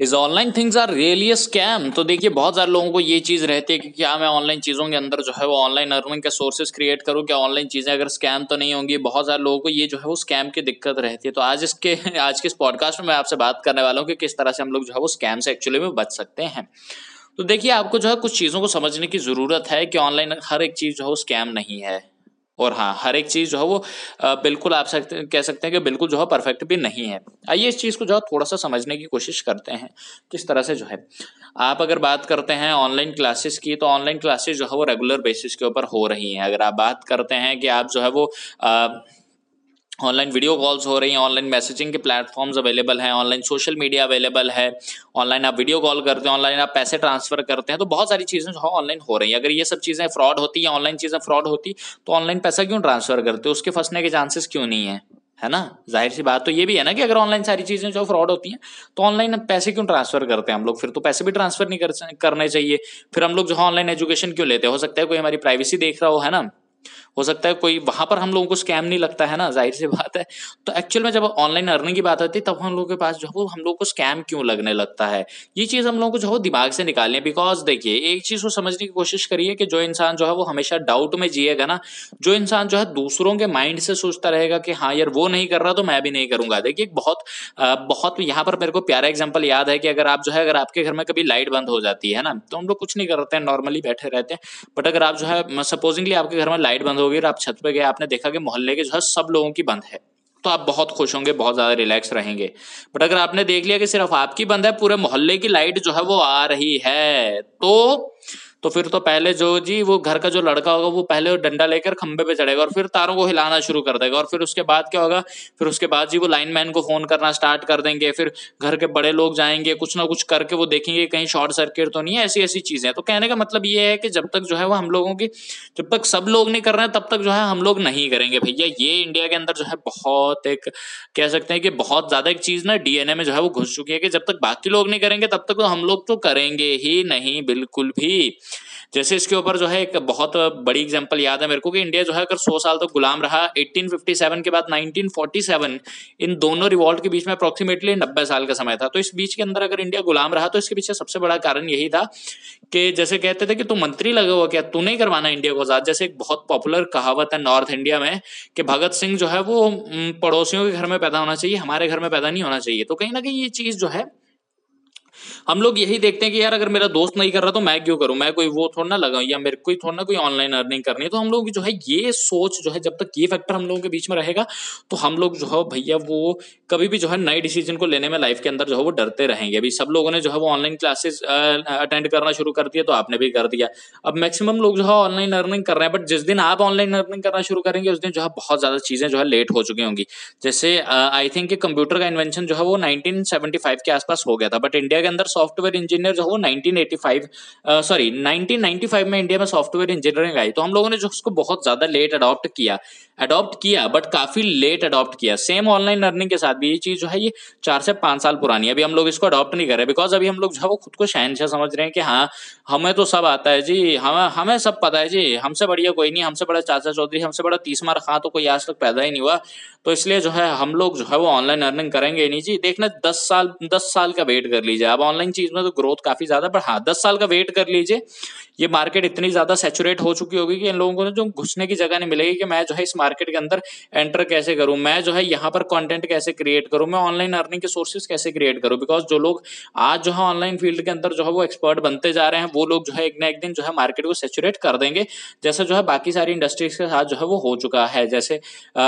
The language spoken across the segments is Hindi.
Is online things are really a scam तो देखिए, बहुत सारे लोगों को ये चीज़ रहती है कि क्या मैं ऑनलाइन चीज़ों के अंदर जो है वो ऑनलाइन अर्निंग के सोर्सेज क्रिएट करूँ? क्या ऑनलाइन चीज़ें अगर स्कैम तो नहीं होंगी? बहुत सारे लोगों को ये जो है वो स्कैम की दिक्कत रहती है। तो आज इसके, आज के इस पॉडकास्ट में मैं आपसे बात करने वाला हूँ कि किस तरह से हम लोग जो है वो स्कैम से एक्चुअली में बच सकते हैं। तो देखिए, आपको जो है कुछ चीज़ों को समझने की ज़रूरत है कि ऑनलाइन हर एक चीज़ जो है वो स्कैम नहीं है। और हाँ हर एक चीज़ जो है वो बिल्कुल आप सकते कह सकते हैं कि बिल्कुल जो है परफेक्ट भी नहीं है। आइए इस चीज़ को जो है थोड़ा सा समझने की कोशिश करते हैं किस तरह से जो है। आप अगर बात करते हैं ऑनलाइन क्लासेस की तो ऑनलाइन क्लासेस जो है वो रेगुलर बेसिस के ऊपर हो रही हैं। अगर आप बात करते हैं कि आप जो है वो आ, ऑनलाइन वीडियो कॉल्स हो रही हैं, ऑनलाइन मैसेजिंग के प्लेटफॉर्म्स अवेलेबल हैं, ऑनलाइन सोशल मीडिया अवेलेबल है, ऑनलाइन आप वीडियो कॉल करते हैं, ऑनलाइन आप पैसे ट्रांसफ़र करते हैं तो बहुत सारी चीज़ें जो ऑनलाइन हो रही हैं। अगर ये सब चीज़ें फ्रॉड होती या ऑनलाइन चीज़ें फ्रॉड होती तो ऑनलाइन पैसा क्यों ट्रांसफ़र करते उसके फंसने के चांसेस क्यों नहीं है? है ना? ज़ाहिर सी बात तो ये भी है ना कि अगर ऑनलाइन सारी चीज़ें जो फ्रॉड होती हैं तो ऑनलाइन पैसे क्यों ट्रांसफ़र करते हैं हम लोग? फिर तो पैसे भी ट्रांसफ़र नहीं कर, करने चाहिए। फिर हम लोग जो ऑनलाइन एजुकेशन क्यों लेते हैं? सकता है कोई हमारी प्राइवेसी देख रहा हो, है ना? हो सकता है कोई, वहाँ पर हम लोगों को स्कैम नहीं लगता है ना, ज़ाहिर सी बात है। तो एक्चुअल में जब ऑनलाइन अर्निंग की बात आती है, तब हम लोगों के पास जो है हम लोग को स्कैम क्यों लगने लगता है? ये चीज़ हम लोगों को जो है दिमाग से निकालनी है बिकॉज़ देखिए, एक चीज़ को समझने की कोशिश करिए कि जो इंसान जो है वो हमेशा डाउट में जिएगा ना, जो इंसान जो है दूसरों के माइंड से सोचता रहेगा कि हाँ यार, वो नहीं कर रहा तो मैं भी नहीं करूँगा। देखिए बहुत बहुत यहाँ पर मेरे को प्यारा एग्ज़ाम्पल याद है कि अगर आप जो है, अगर आपके घर में कभी लाइट बंद हो जाती है ना तो हम लोग कुछ नहीं करते हैं नॉर्मली बैठे रहते हैं। बट अगर आप जो है सपोजिंगली आपके घर में लाइट बंद होगी और आप छत पर गए, आपने देखा कि मोहल्ले के जो है सब लोगों की बंद है। तो आप बहुत खुश होंगे, बहुत ज़्यादा रिलैक्स रहेंगे। बट अगर आपने देख लिया कि सिर्फ़ आपकी बंद है, पूरे मोहल्ले की लाइट जो है वो आ रही है तो तो फिर तो पहले जो जी, वो घर का जो लड़का होगा, वो पहले डंडा लेकर खंबे पे चढ़ेगा और फिर तारों को हिलाना शुरू कर देगा। और फिर उसके बाद क्या होगा? फिर उसके बाद जी वो लाइन मैन को फ़ोन करना स्टार्ट कर देंगे। फिर घर के बड़े लोग जाएँगे, कुछ ना कुछ करके वो देखेंगे कहीं शॉर्ट सर्किट तो नहीं है ऐसी ऐसी चीज़ें तो कहने का मतलब ये है कि जब तक जो है वो हम लोगों की, जब तक सब लोग नहीं कर रहे हैं, तब तक जो है हम लोग नहीं करेंगे। भैया, ये इंडिया के अंदर जो है बहुत एक, कह सकते हैं कि बहुत ज़्यादा एक चीज़ ना डीएनए में जो है वो घुस चुकी है कि जब तक बाकी लोग नहीं करेंगे, तब तक तो हम लोग तो करेंगे ही नहीं, बिल्कुल भी। जैसे इसके ऊपर जो है एक बहुत बड़ी एग्जांपल याद है मेरे को कि इंडिया जो है अगर 100 साल तक तो गुलाम रहा 1857 के बाद 1947 इन दोनों रिवॉल्ट के बीच में अप्रोक्सीमेटली 90 साल का समय था। तो इस बीच के अंदर अगर इंडिया गुलाम रहा तो इसके पीछे सबसे बड़ा कारण यही था कि जैसे कहते थे कि तू मंत्री लगा हुआ, क्या तू नहीं करवाना इंडिया को आज़ाद? जैसे एक बहुत पॉपुलर कहावत है नॉर्थ इंडिया में कि भगत सिंह जो है वो पड़ोसियों के घर में पैदा होना चाहिए, हमारे घर में पैदा नहीं होना चाहिए। तो कहीं ना कहीं ये चीज़ जो है हम लोग यही देखते हैं कि यार अगर मेरा दोस्त नहीं कर रहा तो मैं क्यों करूँ मैं कोई वो थोड़ा ना लगाऊँ या मेरे को थोड़ा ना कोई ऑनलाइन अर्निंग करनी है तो हम लोग जो है ये सोच जो है जब तक ये फैक्टर हम लोगों के बीच में रहेगा तो हम लोग जो है भैया वो कभी भी जो है नए डिसीज़न को लेने में लाइफ के अंदर जो है वो डरते रहेंगे अभी सब लोगों ने जो है वो ऑनलाइन क्लासेस अटेंड करना शुरू कर दिया तो आपने भी कर दिया अब मैक्सिमम लोग जो है ऑनलाइन अर्निंग कर रहे हैं बट जिस दिन आप ऑनलाइन अर्निंग करना शुरू करेंगे उस दिन जो है बहुत ज़्यादा चीज़ें जो है लेट हो चुकी होंगी जैसे आई थिंक कंप्यूटर का इन्वेंशन जो है वो 1975 के आसपास हो गया था बट इंडिया के अंदर सॉफ्टवेयर इंजीनियर जो है, वो 1985 सॉरी 1995 में इंडिया में सॉफ्टवेयर इंजीनियरिंग आई। तो हम लोगों ने जो उसको बहुत ज़्यादा लेट अडॉप्ट किया अडॉप्ट किया बट काफ़ी लेट अडॉप्ट किया। सेम ऑनलाइन लर्निंग के साथ भी ये चीज़ जो है, ये चार से पाँच साल पुरानी अभी हम लोग इसको अडॉप्ट नहीं कर रहे बिकॉज़ अभी हम लोग जो है, वो खुद को शहनशाह समझ रहे हैं कि हाँ हमें तो सब आता है जी, हमें हमें सब पता है जी, हमसे बढ़िया कोई नहीं, हमसे बड़ा चाचा चौधरी, हमसे बड़ा तीस मार खा तो कोई आज तक पैदा ही नहीं हुआ। तो इसलिए जो है, हम लोग जो है, वो ऑनलाइन अर्निंग करेंगे नहीं जी। देखना, दस साल दस साल का वेट कर लीजिए। अब ऑनलाइन चीज़ में तो ग्रोथ काफ़ी ज़्यादा पर हाँ दस साल का वेट कर लीजिए ये मार्केट इतनी ज़्यादा सेचुरेट हो चुकी होगी कि इन लोगों को जो घुसने की जगह नहीं मिलेगी कि मैं जो है इस मार्केट के अंदर एंटर कैसे करूँ मैं जो है यहाँ पर कंटेंट कैसे क्रिएट करूँ मैं ऑनलाइन अर्निंग के सोर्सेज कैसे क्रिएट करूँ बिकॉज़ जो लोग आज जो है ऑनलाइन फ़ील्ड के अंदर जो है वो एक्सपर्ट बनते जा रहे हैं वो लोग जो है एक ना एक दिन जो है मार्केट को सेचुरेट कर देंगे जैसे जो है बाकी सारी इंडस्ट्रीज़ के साथ जो है वो हो चुका है जैसे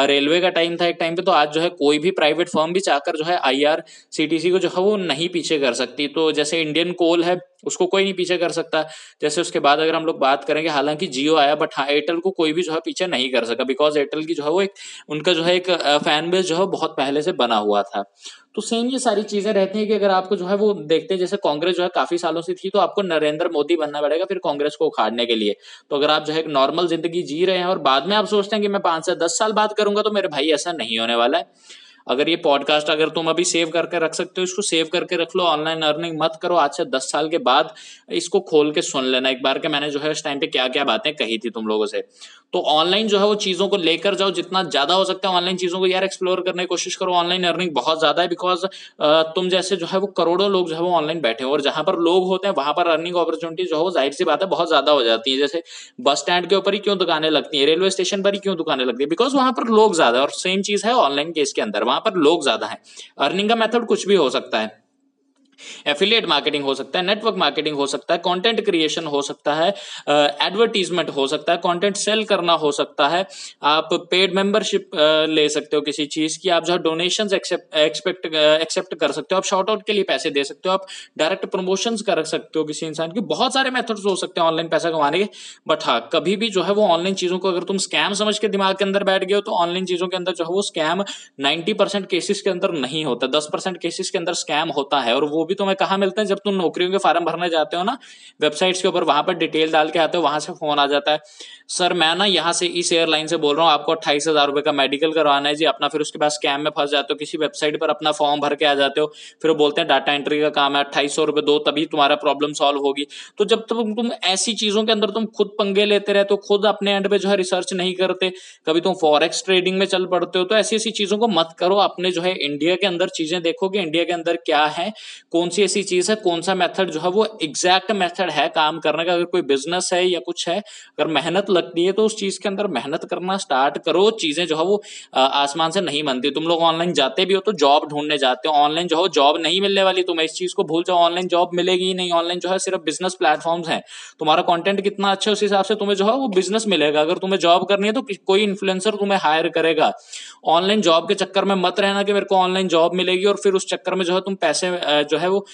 रेलवे का टाइम था एक टाइम पे तो आज जो है कोई भी प्राइवेट फर्म भी चाहकर जो है आई को जो है वो नहीं पीछे कर सकती तो जैसे इंडियन कोल है, उसको कोई नहीं पीछे कर सकता। जैसे उसके बाद अगर हम लोग बात करेंगे, हालाँकि जियो आया बट हाँ एयरटेल को कोई भी जो है पीछे नहीं कर सका बिकॉज़ एयरटेल की जो है वो एक, उनका जो है एक फ़ैन बेस जो है बहुत पहले से बना हुआ था। तो सेम ये सारी चीज़ें रहती हैं कि अगर आपको जो है वो देखते हैं, जैसे कांग्रेस जो है काफ़ी सालों से थी तो आपको नरेंद्र मोदी बनना पड़ेगा फिर कांग्रेस को उखाड़ने के लिए। तो अगर आप जो है एक नॉर्मल ज़िंदगी जी रहे हैं और बाद में आप सोचते हैं कि मैं पाँच से दस साल बात करूँगा तो मेरे भाई ऐसा नहीं होने वाला है। अगर ये पॉडकास्ट अगर तुम अभी सेव करके रख सकते हो, इसको सेव करके रख लो ऑनलाइन अर्निंग मत करो। आज से दस साल के बाद इसको खोल के सुन लेना। एक बार के मैंने जो है इस टाइम पे क्या क्या बातें कही थी तुम लोगों से। तो ऑनलाइन जो है वो चीज़ों को लेकर जाओ। जितना ज़्यादा हो सकता है ऑनलाइन चीज़ों को यार एक्सप्लोर करने की कोशिश करो। ऑनलाइन अर्निंग बहुत ज़्यादा है बिकॉज़ तुम जैसे जो है वो करोड़ों लोग जो है वो ऑनलाइन बैठे हो। और जहाँ पर लोग होते हैं, वहाँ पर अर्निंग अपॉर्चुनिटी जो है ज़ाहिर सी बात है बहुत ज़्यादा हो जाती है। जैसे बस स्टैंड के ऊपर ही क्यों दुकानें लगती है? रेलवे स्टेशन पर ही क्यों दुकानें लगती है? बिकॉज़ वहाँ पर लोग ज़्यादा और सेम चीज़ है ऑनलाइन केस के अंदर। वहाँ पर लोग ज़्यादा है। अर्निंग का मेथड कुछ भी हो सकता है। एफिलिएट मार्केटिंग हो सकता है नेटवर्क मार्केटिंग हो सकता है कंटेंट क्रिएशन हो सकता है एडवर्टीजमेंट हो सकता है कंटेंट सेल करना हो सकता है। आप पेड मेंबरशिप ले सकते हो किसी चीज़ की, आप जो डोनेशन एक्सपेक्ट एक्सेप्ट कर सकते हो, आप शॉर्ट आउट के लिए पैसे दे सकते हो, आप डायरेक्ट प्रमोशंस कर सकते हो किसी इंसान की। बहुत सारे मेथड्स हो सकते हैं ऑनलाइन पैसा कमाने के बट हाँ कभी भी जो है वो ऑनलाइन चीज़ों को अगर तुम स्कैम समझ के दिमाग के अंदर बैठ गए हो तो ऑनलाइन चीज़ों के अंदर जो है वो स्कैम नाइन्टी केसेस के अंदर नहीं होता। दस केसेस के अंदर स्कैम होता है और वो भी तुम्हें कहा मिलते हैं? जब तुम नौकरियों के फार्म भरने जाते हो ना, वेबसाइट्स के ऊपर वहाँ पर डिटेल डाल के आते हो, वहाँ से फ़ोन आ जाता है। सर, मैं ना यहाँ से इस एयरलाइन से बोल रहा हूँ, आपको अट्ठाईस हज़ार रुपए का मेडिकल करवाना है जी। अपना फिर उसके बाद स्कैम में फंस जाते हो, किसी वेबसाइट पर अपना फॉर्म भर के आ जाते हो। फिर वो बोलते हैं, डाटा एंट्री का काम है, अट्ठाईस सौ रुपए दो, तभी तुम्हारा प्रॉब्लम सॉल्व होगी। तो जब तक तुम ऐसी चीज़ों के अंदर तुम खुद पंगे लेते रहते हो, खुद अपने एंड पे जो है रिसर्च नहीं करते। कभी तुम फॉरेक्स ट्रेडिंग में चल पड़ते हो तो ऐसी ऐसी चीज़ों को मत करो। अपने जो है इंडिया के अंदर चीज़ें देखोगे इंडिया के अंदर क्या है कौन सी ऐसी चीज़ है कौन सा मेथड जो है वो एग्जैक्ट मेथड है काम करने का, अगर कोई बिज़नेस है या कुछ है, अगर मेहनत लगती है तो उस चीज़ के अंदर मेहनत करना स्टार्ट करो, चीज़ें जो है वो आसमान से नहीं बनती। तुम लोग ऑनलाइन जाते भी हो तो जॉब ढूँढने जाते हो। ऑनलाइन जो है जॉब नहीं मिलने वाली, तुम इस चीज़ को भूल जाओ। ऑनलाइन जॉब मिलेगी ही नहीं। ऑनलाइन जो है सिर्फ़ बिज़नेस प्लेटफॉर्म है। तुम्हारा कॉन्टेंट कितना अच्छा है उस हिसाब से तुम्हें जो है वो बिज़नेस मिलेगा। अगर तुम्हें जॉब करनी है तो कोई इन्फ्लुएंसर तुम्हें हायर करेगा। ऑनलाइन जॉब के चक्कर में मत रहना कि मेरे को ऑनलाइन जॉब मिलेगी और फिर उस चक्कर में जो है तुम पैसे जो है वो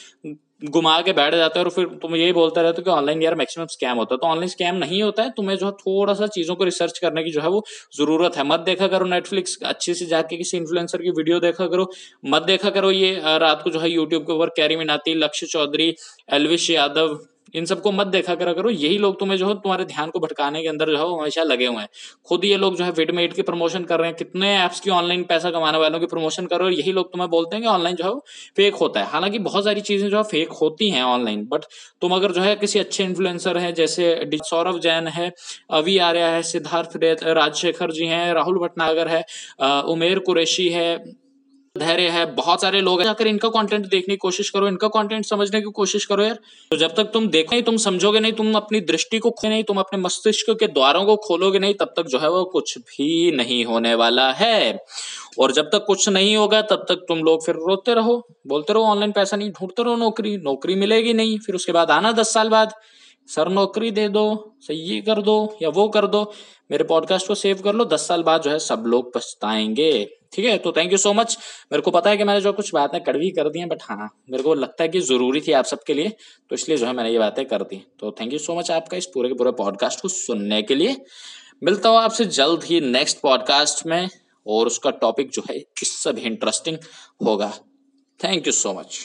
घुमा के बैठ जाता है और फिर तुम यही बोलता रहते हो कि ऑनलाइन यार मैक्सिमम स्कैम होता है। तो ऑनलाइन स्कैम नहीं होता है, तुम्हें जो है थोड़ा सा चीज़ों को रिसर्च करने की जो है वो ज़रूरत है। मत देखा करो नेटफ्लिक्स अच्छे से जाके किसी इन्फ्लुएंसर की वीडियो देखा करो। मत देखा करो ये रात को जो है यूट्यूब के ऊपर कैरी मिनाती लक्ष्य चौधरी एलविश यादव इन सबको मत देखा करा करो। यही लोग तुम्हें जो है तुम्हारे ध्यान को भटकाने के अंदर जो है हमेशा लगे हुए हैं। खुद ये लोग जो है फिटमेट की प्रमोशन कर रहे हैं। कितने ऐप्स की ऑनलाइन पैसा कमाने वालों की प्रमोशन करो यही लोग तुम्हें बोलते हैं कि ऑनलाइन जो है फेक होता है। हालाँकि बहुत सारी चीज़ें जो है फेक होती हैं ऑनलाइन बट तुम अगर जो है किसी अच्छे इन्फ्लुएंसर है, जैसे सौरभ जैन है, अभी आर्या है, सिद्धार्थ राजशेखर जी हैं, राहुल भटनागर है उमेर कुरैशी है धैर्य है, बहुत सारे लोग हैं। जाकर इनका कंटेंट देखने की कोशिश करो, इनका कंटेंट समझने की कोशिश करो यार। तो जब तक तुम देखो नहीं, तुम समझोगे नहीं, तुम अपनी दृष्टि को खोले नहीं, तुम अपने मस्तिष्क के द्वारों को खोलोगे नहीं, तब तक जो है वो कुछ भी नहीं होने वाला है। और जब तक कुछ नहीं होगा, तब तक तुम लोग फिर रोते रहो, बोलते रहो ऑनलाइन पैसा नहीं, ढूंढते रहो नौकरी नौकरी मिलेगी नहीं। फिर उसके बाद आना दस साल बाद, सर नौकरी दे दो सही ये कर दो या वो कर दो, मेरे पॉडकास्ट को सेव कर लो, दस साल बाद जो है सब लोग पछताएँगे। ठीक है? तो थैंक यू सो मच मेरे को पता है कि मैंने जो कुछ बातें कड़वी कर दी हैं बट हाँ मेरे को लगता है कि ज़रूरी थी आप सबके लिए तो इसलिए जो है मैंने ये बातें कर दी तो थैंक यू सो मच आपका इस पूरे के पूरे पॉडकास्ट को सुनने के लिए। मिलता हूँ आपसे जल्द ही नेक्स्ट पॉडकास्ट में, और उसका टॉपिक जो है, इससे भी इंटरेस्टिंग होगा। Thank you so much